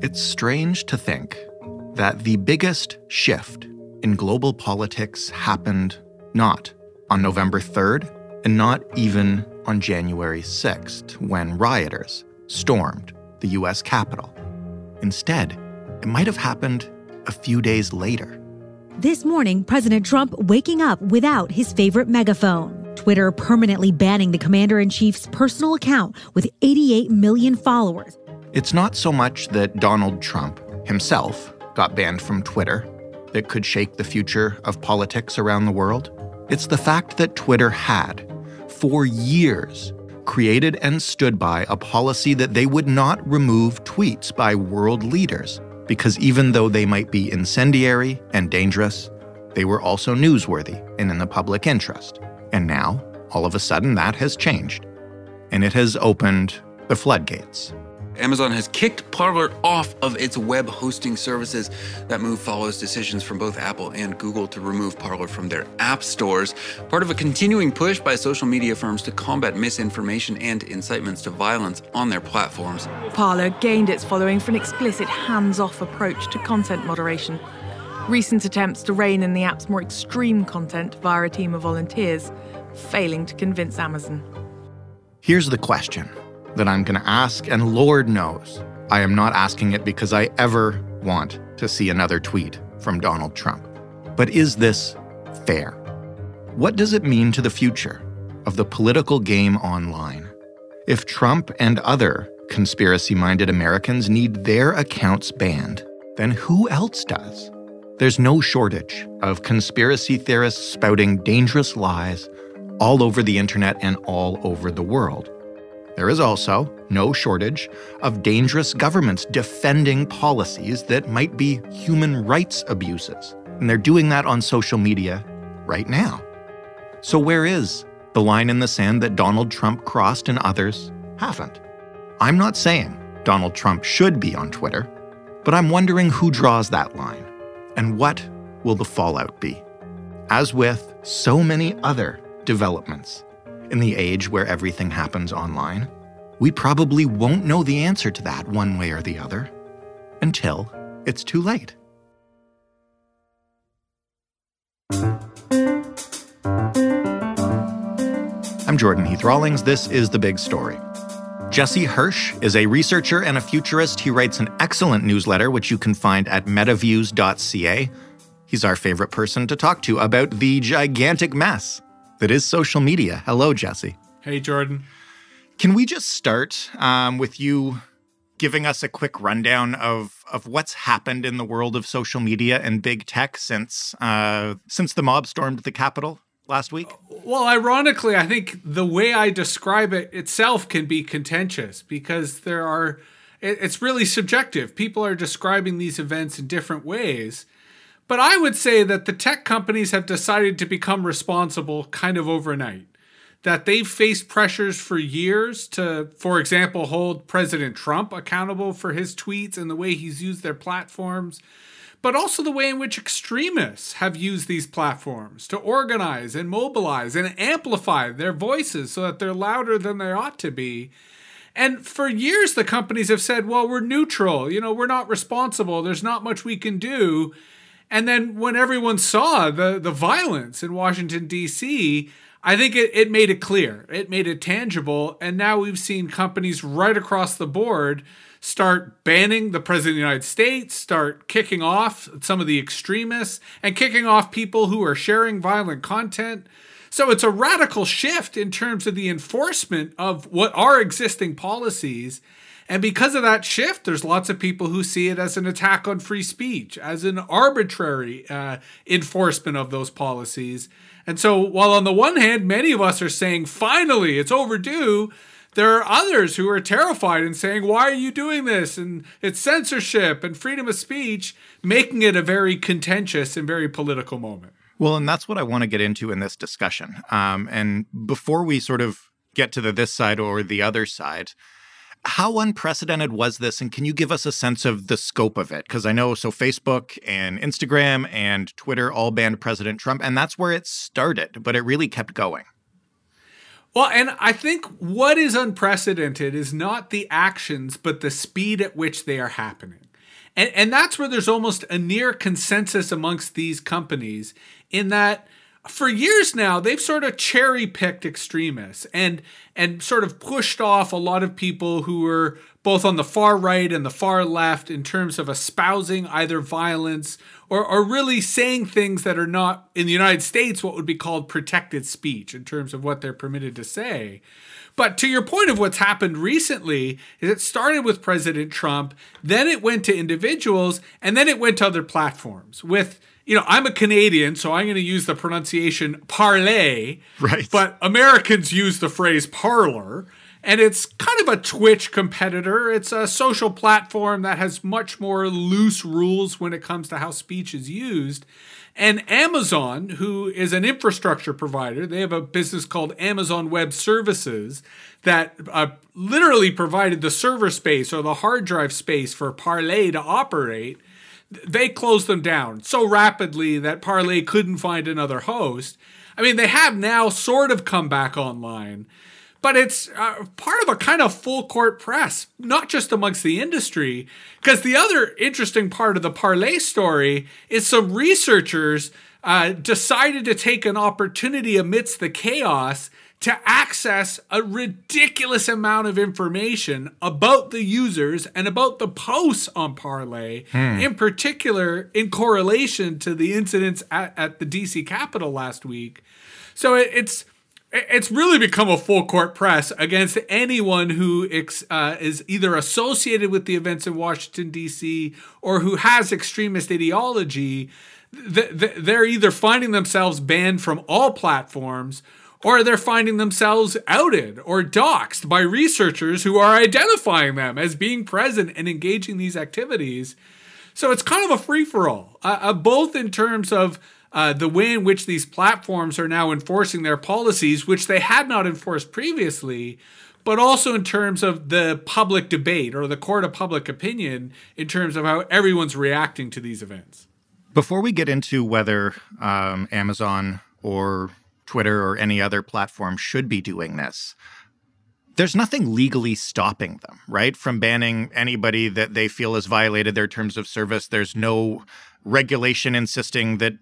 It's strange to think that the biggest shift in global politics happened not on November 3rd and not even on January 6th when rioters stormed the US Capitol. Instead, it might have happened a few days later. This morning, President Trump waking up without his favorite megaphone. Twitter permanently banning the commander in chief's personal account with 88 million followers. It's not so much that Donald Trump himself got banned from Twitter that could shake the future of politics around the world. It's the fact that Twitter had, for years, created and stood by a policy that they would not remove tweets by world leaders because even though they might be incendiary and dangerous, they were also newsworthy and in the public interest. And now, all of a sudden, that has changed. And it has opened the floodgates. Amazon has kicked Parler off of its web hosting services. That move follows decisions from both Apple and Google to remove Parler from their app stores, part of a continuing push by social media firms to combat misinformation and incitements to violence on their platforms. Parler gained its following for an explicit hands off approach to content moderation. Recent attempts to rein in the app's more extreme content via a team of volunteers, failing to convince Amazon. Here's the question that I'm going to ask, and Lord knows I am not asking it because I ever want to see another tweet from Donald Trump. But is this fair? What does it mean to the future of the political game online? If Trump and other conspiracy minded Americans need their accounts banned, then who else does? There's no shortage of conspiracy theorists spouting dangerous lies all over the internet and all over the world. There is also no shortage of dangerous governments defending policies that might be human rights abuses. And they're doing that on social media right now. So, where is the line in the sand that Donald Trump crossed and others haven't? I'm not saying Donald Trump should be on Twitter, but I'm wondering who draws that line and what will the fallout be? As with so many other developments in the age where everything happens online, we probably won't know the answer to that one way or the other until it's too late. I'm Jordan Heath Rawlings. This is The Big Story. Jesse Hirsch is a researcher and a futurist. He writes an excellent newsletter, which you can find at metaviews.ca. He's our favorite person to talk to about the gigantic mess that is social media. Hello, Jesse. Hey, Jordan. Can we just start um, with you giving us a quick rundown of of what's happened in the world of social media and big tech since uh, since the mob stormed the Capitol last week? Well, ironically, I think the way I describe it itself can be contentious because there are it's really subjective. People are describing these events in different ways. But I would say that the tech companies have decided to become responsible kind of overnight. That they've faced pressures for years to, for example, hold President Trump accountable for his tweets and the way he's used their platforms, but also the way in which extremists have used these platforms to organize and mobilize and amplify their voices so that they're louder than they ought to be. And for years, the companies have said, well, we're neutral, you know, we're not responsible, there's not much we can do. And then when everyone saw the the violence in Washington D.C., I think it, it made it clear, it made it tangible, and now we've seen companies right across the board start banning the president of the United States, start kicking off some of the extremists, and kicking off people who are sharing violent content. So it's a radical shift in terms of the enforcement of what are existing policies. And because of that shift, there's lots of people who see it as an attack on free speech, as an arbitrary uh, enforcement of those policies. And so, while on the one hand, many of us are saying, finally, it's overdue, there are others who are terrified and saying, why are you doing this? And it's censorship and freedom of speech, making it a very contentious and very political moment. Well, and that's what I want to get into in this discussion. Um, and before we sort of get to the this side or the other side, how unprecedented was this? And can you give us a sense of the scope of it? Because I know so Facebook and Instagram and Twitter all banned President Trump, and that's where it started, but it really kept going. Well, and I think what is unprecedented is not the actions, but the speed at which they are happening. And, and that's where there's almost a near consensus amongst these companies in that for years now they've sort of cherry picked extremists and and sort of pushed off a lot of people who were both on the far right and the far left in terms of espousing either violence or, or really saying things that are not in the United States what would be called protected speech in terms of what they're permitted to say. But to your point of what's happened recently is it started with President Trump, then it went to individuals, and then it went to other platforms with you know, I'm a Canadian, so I'm going to use the pronunciation parlay. Right. But Americans use the phrase parlor. And it's kind of a Twitch competitor. It's a social platform that has much more loose rules when it comes to how speech is used. And Amazon, who is an infrastructure provider, they have a business called Amazon Web Services that uh, literally provided the server space or the hard drive space for Parlay to operate they closed them down so rapidly that Parlay couldn't find another host. I mean, they have now sort of come back online, but it's uh, part of a kind of full court press, not just amongst the industry. Because the other interesting part of the Parlay story is some researchers uh, decided to take an opportunity amidst the chaos to access a ridiculous amount of information about the users and about the posts on Parlay, hmm. in particular in correlation to the incidents at, at the DC Capitol last week. So it, it's it's really become a full court press against anyone who uh, is either associated with the events in Washington D.C. or who has extremist ideology. They're either finding themselves banned from all platforms or they're finding themselves outed or doxxed by researchers who are identifying them as being present and engaging these activities. So it's kind of a free for all, uh, uh, both in terms of uh, the way in which these platforms are now enforcing their policies, which they had not enforced previously, but also in terms of the public debate or the court of public opinion in terms of how everyone's reacting to these events. Before we get into whether um, Amazon or Twitter or any other platform should be doing this. There's nothing legally stopping them, right? From banning anybody that they feel has violated their terms of service. There's no regulation insisting that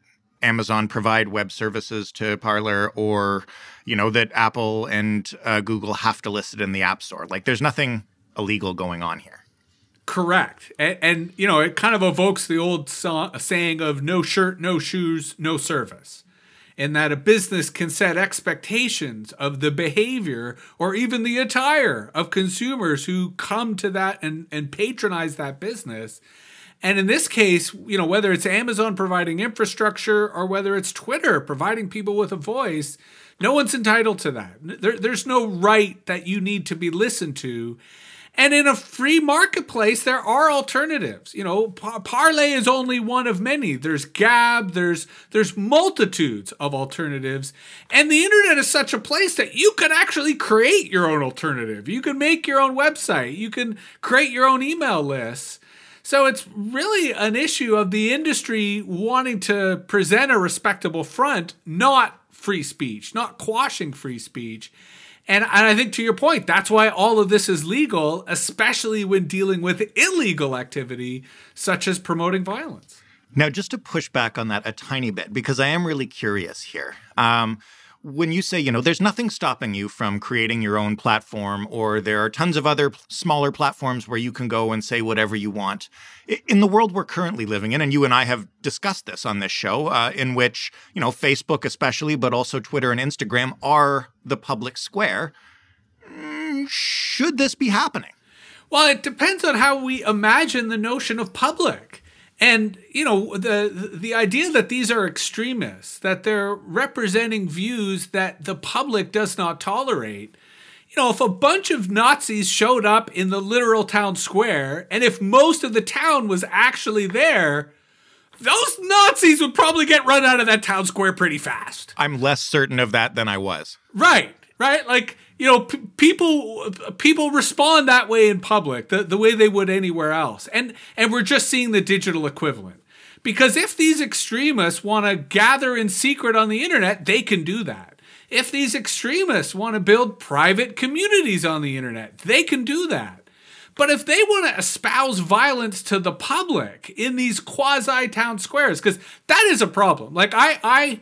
Amazon provide web services to Parler or, you know, that Apple and uh, Google have to list it in the App Store. Like there's nothing illegal going on here. Correct. And, and, you know, it kind of evokes the old so- saying of no shirt, no shoes, no service in that a business can set expectations of the behavior or even the attire of consumers who come to that and, and patronize that business. And in this case, you know, whether it's Amazon providing infrastructure or whether it's Twitter providing people with a voice, no one's entitled to that. There, there's no right that you need to be listened to. And in a free marketplace, there are alternatives. You know, Parlay is only one of many. There's Gab, there's there's multitudes of alternatives. And the internet is such a place that you can actually create your own alternative. You can make your own website. You can create your own email lists. So it's really an issue of the industry wanting to present a respectable front, not free speech, not quashing free speech. And, and I think to your point, that's why all of this is legal, especially when dealing with illegal activity such as promoting violence. Now, just to push back on that a tiny bit, because I am really curious here. Um, when you say, you know, there's nothing stopping you from creating your own platform, or there are tons of other smaller platforms where you can go and say whatever you want. In the world we're currently living in, and you and I have discussed this on this show, uh, in which, you know, Facebook especially, but also Twitter and Instagram are the public square, mm, should this be happening? Well, it depends on how we imagine the notion of public. And you know the the idea that these are extremists, that they're representing views that the public does not tolerate. You know, if a bunch of Nazis showed up in the literal town square, and if most of the town was actually there, those Nazis would probably get run out of that town square pretty fast. I'm less certain of that than I was. Right, right. Like you know, p- people people respond that way in public, the, the way they would anywhere else, and and we're just seeing the digital equivalent. Because if these extremists want to gather in secret on the internet, they can do that. If these extremists want to build private communities on the internet, they can do that. But if they want to espouse violence to the public in these quasi town squares, because that is a problem. Like I, I,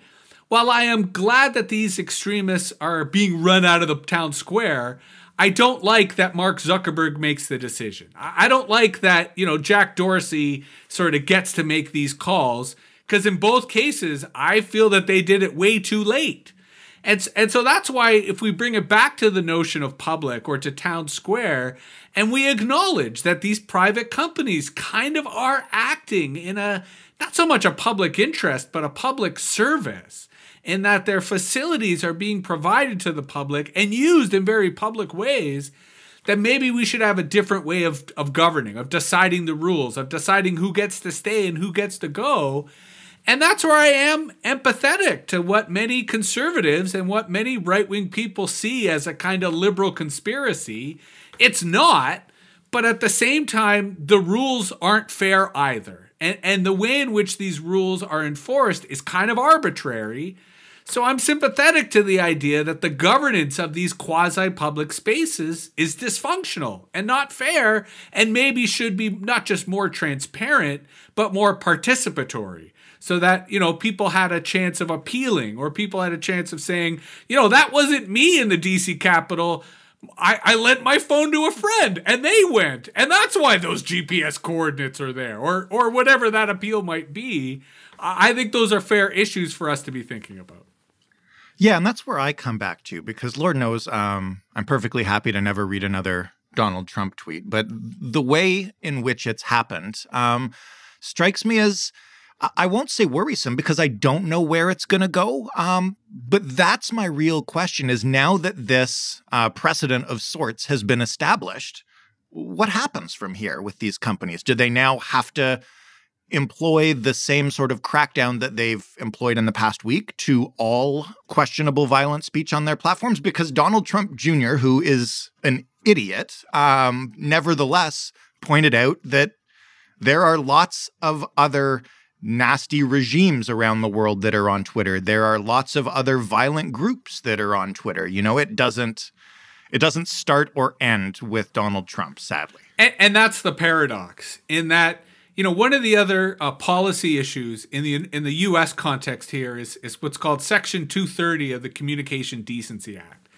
while I am glad that these extremists are being run out of the town square, I don't like that Mark Zuckerberg makes the decision. I don't like that, you know, Jack Dorsey sort of gets to make these calls because in both cases, I feel that they did it way too late. And, and so that's why if we bring it back to the notion of public or to town square, and we acknowledge that these private companies kind of are acting in a not so much a public interest, but a public service in that their facilities are being provided to the public and used in very public ways, that maybe we should have a different way of, of governing, of deciding the rules, of deciding who gets to stay and who gets to go. And that's where I am empathetic to what many conservatives and what many right wing people see as a kind of liberal conspiracy. It's not, but at the same time, the rules aren't fair either. And, and the way in which these rules are enforced is kind of arbitrary. So I'm sympathetic to the idea that the governance of these quasi public spaces is dysfunctional and not fair, and maybe should be not just more transparent, but more participatory. So that, you know, people had a chance of appealing or people had a chance of saying, you know, that wasn't me in the DC Capitol. I, I lent my phone to a friend and they went. And that's why those GPS coordinates are there or or whatever that appeal might be. I think those are fair issues for us to be thinking about. Yeah, and that's where I come back to because Lord knows um, I'm perfectly happy to never read another Donald Trump tweet, but the way in which it's happened um, strikes me as I won't say worrisome because I don't know where it's going to go. Um, but that's my real question: is now that this uh, precedent of sorts has been established, what happens from here with these companies? Do they now have to employ the same sort of crackdown that they've employed in the past week to all questionable violent speech on their platforms because Donald Trump Jr., who is an idiot, um, nevertheless pointed out that there are lots of other nasty regimes around the world that are on Twitter. There are lots of other violent groups that are on Twitter. You know, it doesn't it doesn't start or end with Donald Trump, sadly. And, and that's the paradox in that you know, one of the other uh, policy issues in the in the U.S. context here is is what's called Section 230 of the Communication Decency Act.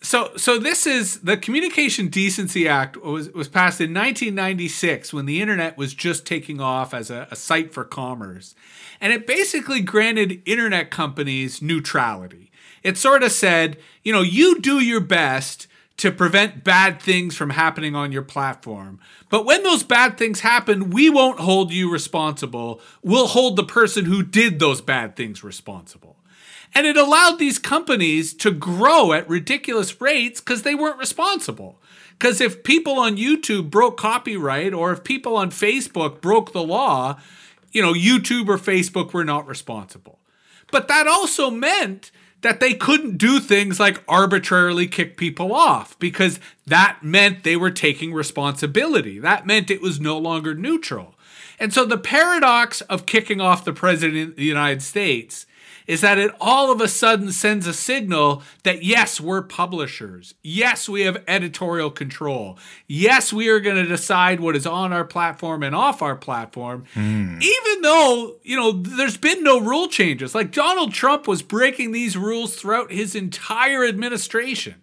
So, so this is the Communication Decency Act was was passed in 1996 when the internet was just taking off as a, a site for commerce, and it basically granted internet companies neutrality. It sort of said, you know, you do your best to prevent bad things from happening on your platform. But when those bad things happen, we won't hold you responsible. We'll hold the person who did those bad things responsible. And it allowed these companies to grow at ridiculous rates because they weren't responsible. Because if people on YouTube broke copyright or if people on Facebook broke the law, you know, YouTube or Facebook were not responsible. But that also meant that they couldn't do things like arbitrarily kick people off because that meant they were taking responsibility. That meant it was no longer neutral. And so the paradox of kicking off the president of the United States is that it all of a sudden sends a signal that yes, we're publishers. Yes, we have editorial control. Yes, we are going to decide what is on our platform and off our platform. Mm. Even though, you know, there's been no rule changes. Like Donald Trump was breaking these rules throughout his entire administration.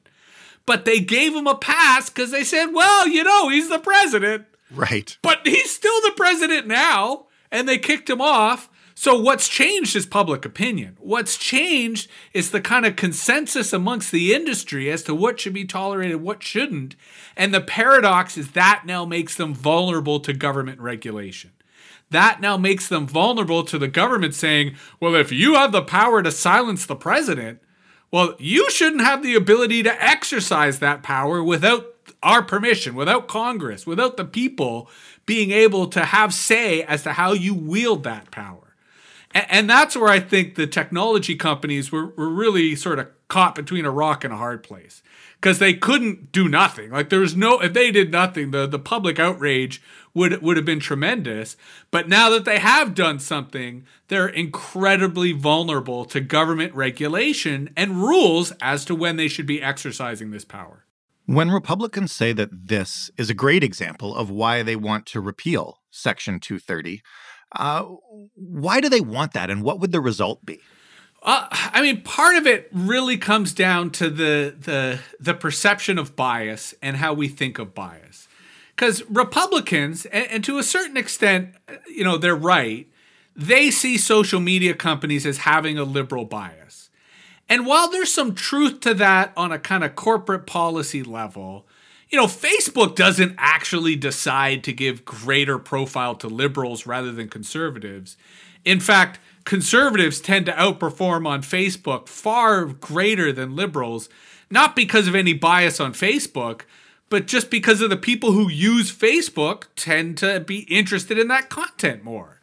But they gave him a pass because they said, well, you know, he's the president. Right. But he's still the president now. And they kicked him off. So, what's changed is public opinion. What's changed is the kind of consensus amongst the industry as to what should be tolerated, what shouldn't. And the paradox is that now makes them vulnerable to government regulation. That now makes them vulnerable to the government saying, well, if you have the power to silence the president, well, you shouldn't have the ability to exercise that power without our permission, without Congress, without the people being able to have say as to how you wield that power. And, that's where I think the technology companies were, were really sort of caught between a rock and a hard place because they couldn't do nothing. Like there was no, if they did nothing, the, the public outrage would would have been tremendous. But now that they have done something, they're incredibly vulnerable to government regulation and rules as to when they should be exercising this power. When Republicans say that this is a great example of why they want to repeal Section 230, uh, why do they want that, and what would the result be? Uh, I mean, part of it really comes down to the the the perception of bias and how we think of bias. Because Republicans, and, and to a certain extent, you know, they're right. They see social media companies as having a liberal bias. And while there's some truth to that on a kind of corporate policy level, you know, Facebook doesn't actually decide to give greater profile to liberals rather than conservatives. In fact, conservatives tend to outperform on Facebook far greater than liberals, not because of any bias on Facebook, but just because of the people who use Facebook tend to be interested in that content more.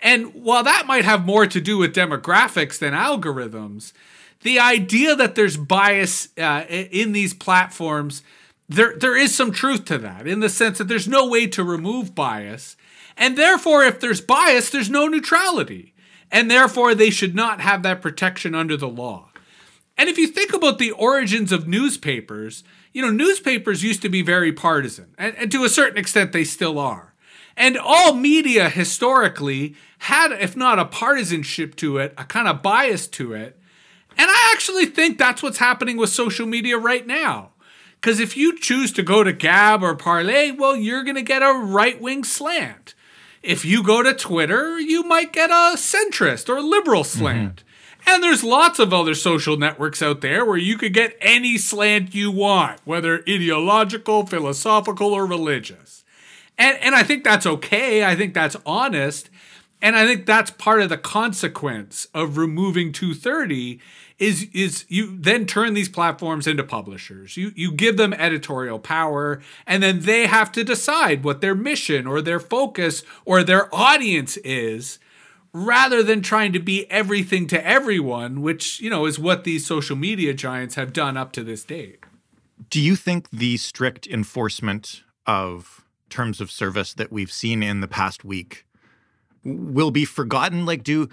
And while that might have more to do with demographics than algorithms, the idea that there's bias uh, in these platforms, there there is some truth to that in the sense that there's no way to remove bias, and therefore, if there's bias, there's no neutrality and therefore they should not have that protection under the law. And if you think about the origins of newspapers, you know, newspapers used to be very partisan, and, and, to a certain extent they still are. And all media historically had, if not a partisanship to it, a kind of bias to it. And I actually think that's what's happening with social media right now. Because if you choose to go to Gab or Parlay, well, you're going to get a right wing slant. If you go to Twitter, you might get a centrist or liberal slant. Mm-hmm. And there's lots of other social networks out there where you could get any slant you want, whether ideological, philosophical, or religious. And, and I think that's okay. I think that's honest. And I think that's part of the consequence of removing 230 is is you then turn these platforms into publishers. You you give them editorial power and then they have to decide what their mission or their focus or their audience is rather than trying to be everything to everyone, which, you know, is what these social media giants have done up to this date. Do you think the strict enforcement of terms of service that we've seen in the past week will be forgotten? Like do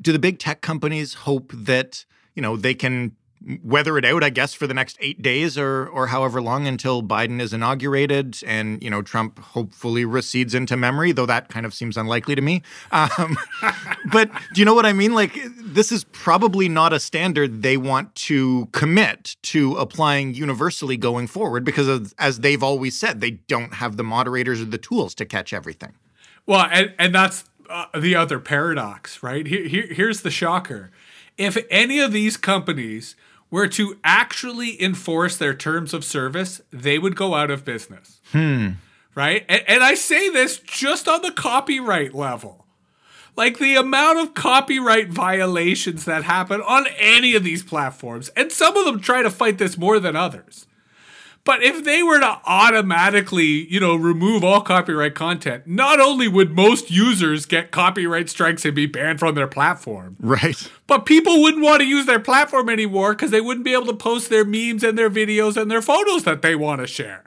do the big tech companies hope that you know they can weather it out, I guess, for the next eight days or or however long until Biden is inaugurated, and you know Trump hopefully recedes into memory, though that kind of seems unlikely to me. Um, but do you know what I mean? Like this is probably not a standard they want to commit to applying universally going forward, because of, as they've always said, they don't have the moderators or the tools to catch everything. Well, and and that's uh, the other paradox, right? Here, here, here's the shocker. If any of these companies were to actually enforce their terms of service, they would go out of business. Hmm. Right? And, and I say this just on the copyright level. Like the amount of copyright violations that happen on any of these platforms, and some of them try to fight this more than others. But if they were to automatically, you know, remove all copyright content, not only would most users get copyright strikes and be banned from their platform, right? But people wouldn't want to use their platform anymore because they wouldn't be able to post their memes and their videos and their photos that they want to share.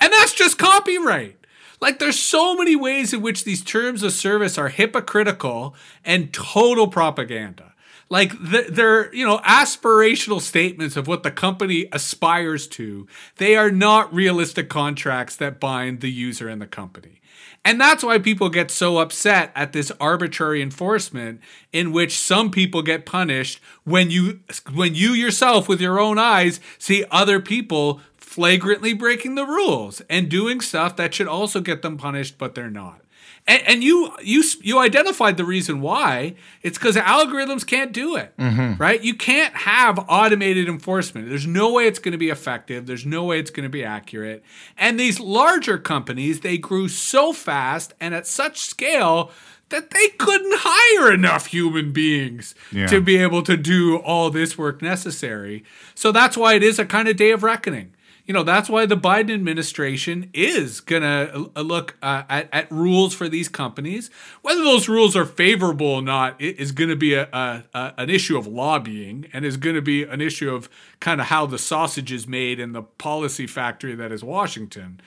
And that's just copyright. Like there's so many ways in which these terms of service are hypocritical and total propaganda. Like they're, you know, aspirational statements of what the company aspires to. They are not realistic contracts that bind the user and the company. And that's why people get so upset at this arbitrary enforcement in which some people get punished when you when you yourself with your own eyes see other people flagrantly breaking the rules and doing stuff that should also get them punished but they're not. And, and you you you identified the reason why. It's because algorithms can't do it, mm-hmm. right? You can't have automated enforcement. There's no way it's going to be effective. There's no way it's going to be accurate. And these larger companies, they grew so fast and at such scale that they couldn't hire enough human beings yeah. to be able to do all this work necessary. So that's why it is a kind of day of reckoning you know that's why the Biden administration is gonna uh, look uh, at, at rules for these companies. Whether those rules are favorable or not is going to be a, a, a, an issue of lobbying and is going to be an issue of kind of how the sausage is made in the policy factory that is Washington.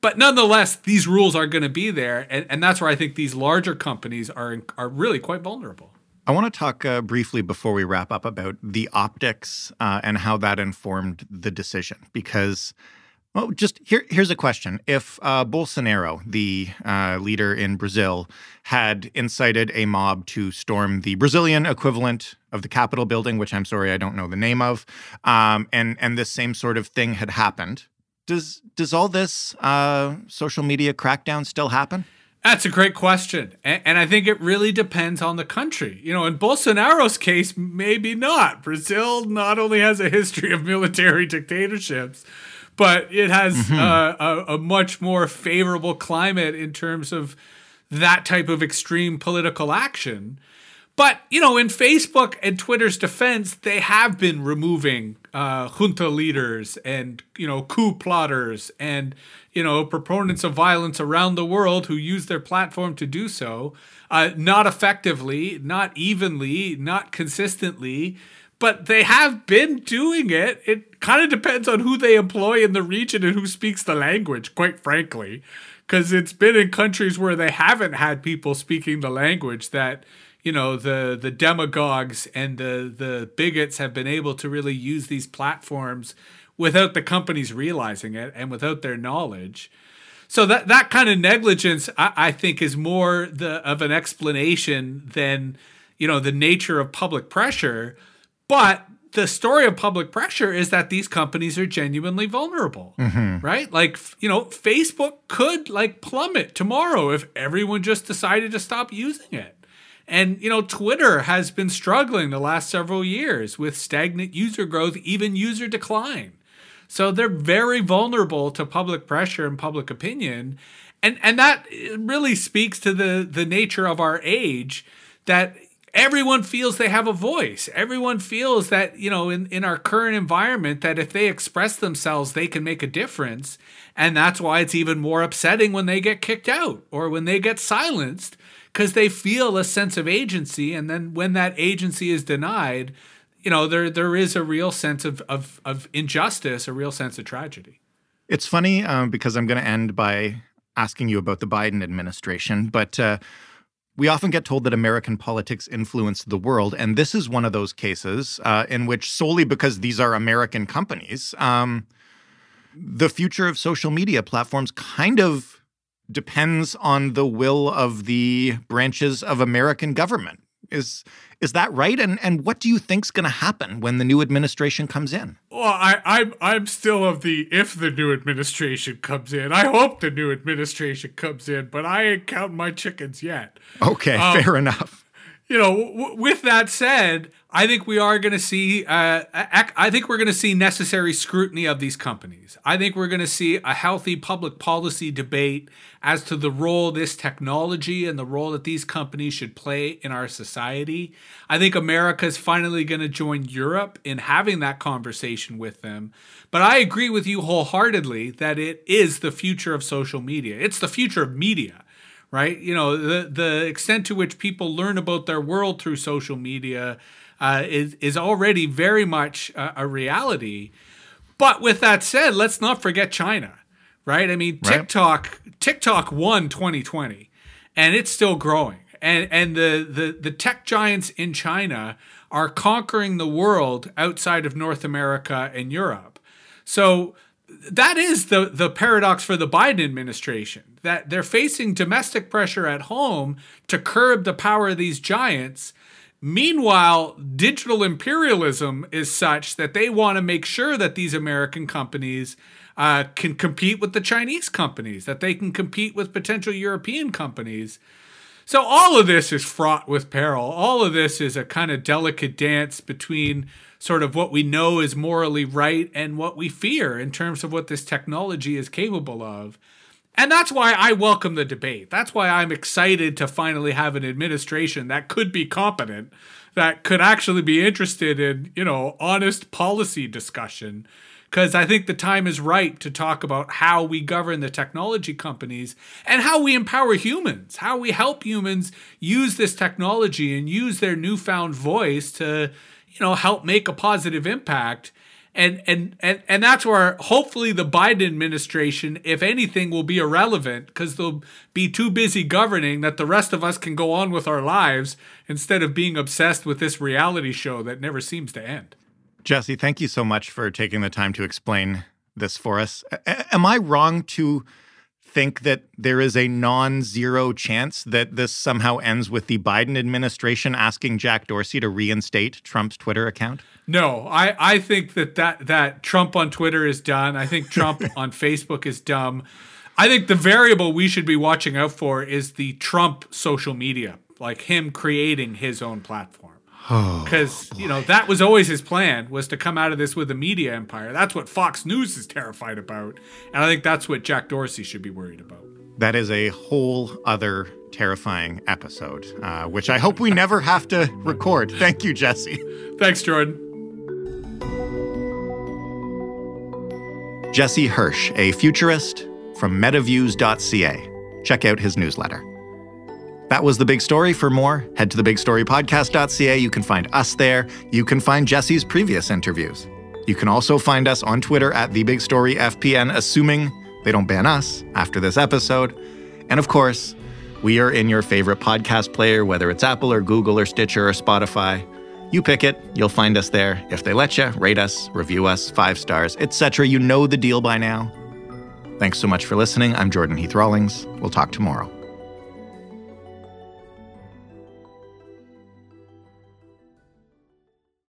But nonetheless, these rules are going to be there, and, and that's where I think these larger companies are are really quite vulnerable. I want to talk uh, briefly before we wrap up about the optics uh, and how that informed the decision. Because, well, just here, here's a question: If uh, Bolsonaro, the uh, leader in Brazil, had incited a mob to storm the Brazilian equivalent of the Capitol building, which I'm sorry I don't know the name of, um, and and this same sort of thing had happened, does does all this uh, social media crackdown still happen? That's a great question. And, and, I think it really depends on the country. You know, in Bolsonaro's case, maybe not. Brazil not only has a history of military dictatorships, but it has mm-hmm. uh, a, a, much more favorable climate in terms of that type of extreme political action. But, you know, in Facebook and Twitter's defense, they have been removing uh, junta leaders and, you know, coup plotters and, you know, proponents of violence around the world who use their platform to do so, uh, not effectively, not evenly, not consistently, but they have been doing it. It kind of depends on who they employ in the region and who speaks the language, quite frankly, because it's been in countries where they haven't had people speaking the language that you know the the demagogues and the the bigots have been able to really use these platforms without the companies realizing it and without their knowledge. So that that kind of negligence, I, I think, is more the of an explanation than you know the nature of public pressure. But the story of public pressure is that these companies are genuinely vulnerable, mm-hmm. right? Like, you know, Facebook could like plummet tomorrow if everyone just decided to stop using it. And, you know, Twitter has been struggling the last several years with stagnant user growth, even user decline. So they're very vulnerable to public pressure and public opinion. And and that uh, really speaks to the the nature of our age that everyone feels they have a voice. Everyone feels that, you know, in, in our current environment, that if they express themselves, they can make a difference. And that's why it's even more upsetting when they get kicked out or when they get silenced because they feel a sense of agency. And then when that agency is denied, you know there there is a real sense of of, of injustice, a real sense of tragedy. It's funny um, because I'm going to end by asking you about the Biden administration, but. Uh, we often get told that American politics influence the world, and this is one of those cases uh, in which, solely because these are American companies, um, the future of social media platforms kind of depends on the will of the branches of American government. Is is that right? And and what do you think's going to happen when the new administration comes in? Well, I, I'm I'm still of the if the new administration comes in. I hope the new administration comes in, but I ain't counting my chickens yet. Okay, um, fair enough. You know, w- with that said, I think we are going to see. Uh, I think we're going to see necessary scrutiny of these companies. I think we're going to see a healthy public policy debate as to the role this technology and the role that these companies should play in our society. I think America is finally going to join Europe in having that conversation with them. But I agree with you wholeheartedly that it is the future of social media. It's the future of media right? You know, the the extent to which people learn about their world through social media uh, is is already very much a, a, reality. But with that said, let's not forget China, right? I mean, TikTok right. TikTok won 2020, and it's still growing. And and the the the tech giants in China are conquering the world outside of North America and Europe. So that is the the paradox for the Biden administration that they're facing domestic pressure at home to curb the power of these giants Meanwhile, digital imperialism is such that they want to make sure that these American companies uh, can compete with the Chinese companies, that they can compete with potential European companies. So, all of this is fraught with peril. All of this is a kind of delicate dance between sort of what we know is morally right and what we fear in terms of what this technology is capable of. And that's why I welcome the debate. That's why I'm excited to finally have an administration that could be competent, that could actually be interested in, you know, honest policy discussion. Because I think the time is right to talk about how we govern the technology companies and how we empower humans, how we help humans use this technology and use their newfound voice to, you know, help make a positive impact and and and and that's where hopefully the Biden administration, if anything, will be irrelevant because they'll be too busy governing that the rest of us can go on with our lives instead of being obsessed with this reality show that never seems to end. Jesse, thank you so much for taking the time to explain this for us. A- am I wrong to think that there is a non zero chance that this somehow ends with the Biden administration asking Jack Dorsey to reinstate Trump's Twitter account? No, I, I think that, that that Trump on Twitter is done. I think Trump on Facebook is dumb. I think the variable we should be watching out for is the Trump social media, like him creating his own platform. Because oh, you know that was always his plan was to come out of this with a media empire. That's what Fox News is terrified about, and I think that's what Jack Dorsey should be worried about. That is a whole other terrifying episode, uh, which I hope we never have to record. Thank you, Jesse. Thanks, Jordan. Jesse Hirsch, a futurist from metaviews.ca. Check out his newsletter. That was the big story. For more, head to thebigstorypodcast.ca. You can find us there. You can find Jesse's previous interviews. You can also find us on Twitter at TheBigStoryFPN, assuming they don't ban us after this episode. And of course, we are in your favorite podcast player, whether it's Apple or Google or Stitcher or Spotify. You pick it, you'll find us there. If they let you, rate us, review us, five stars, etc. You know the deal by now. Thanks so much for listening. I'm Jordan Heath Rawlings. We'll talk tomorrow.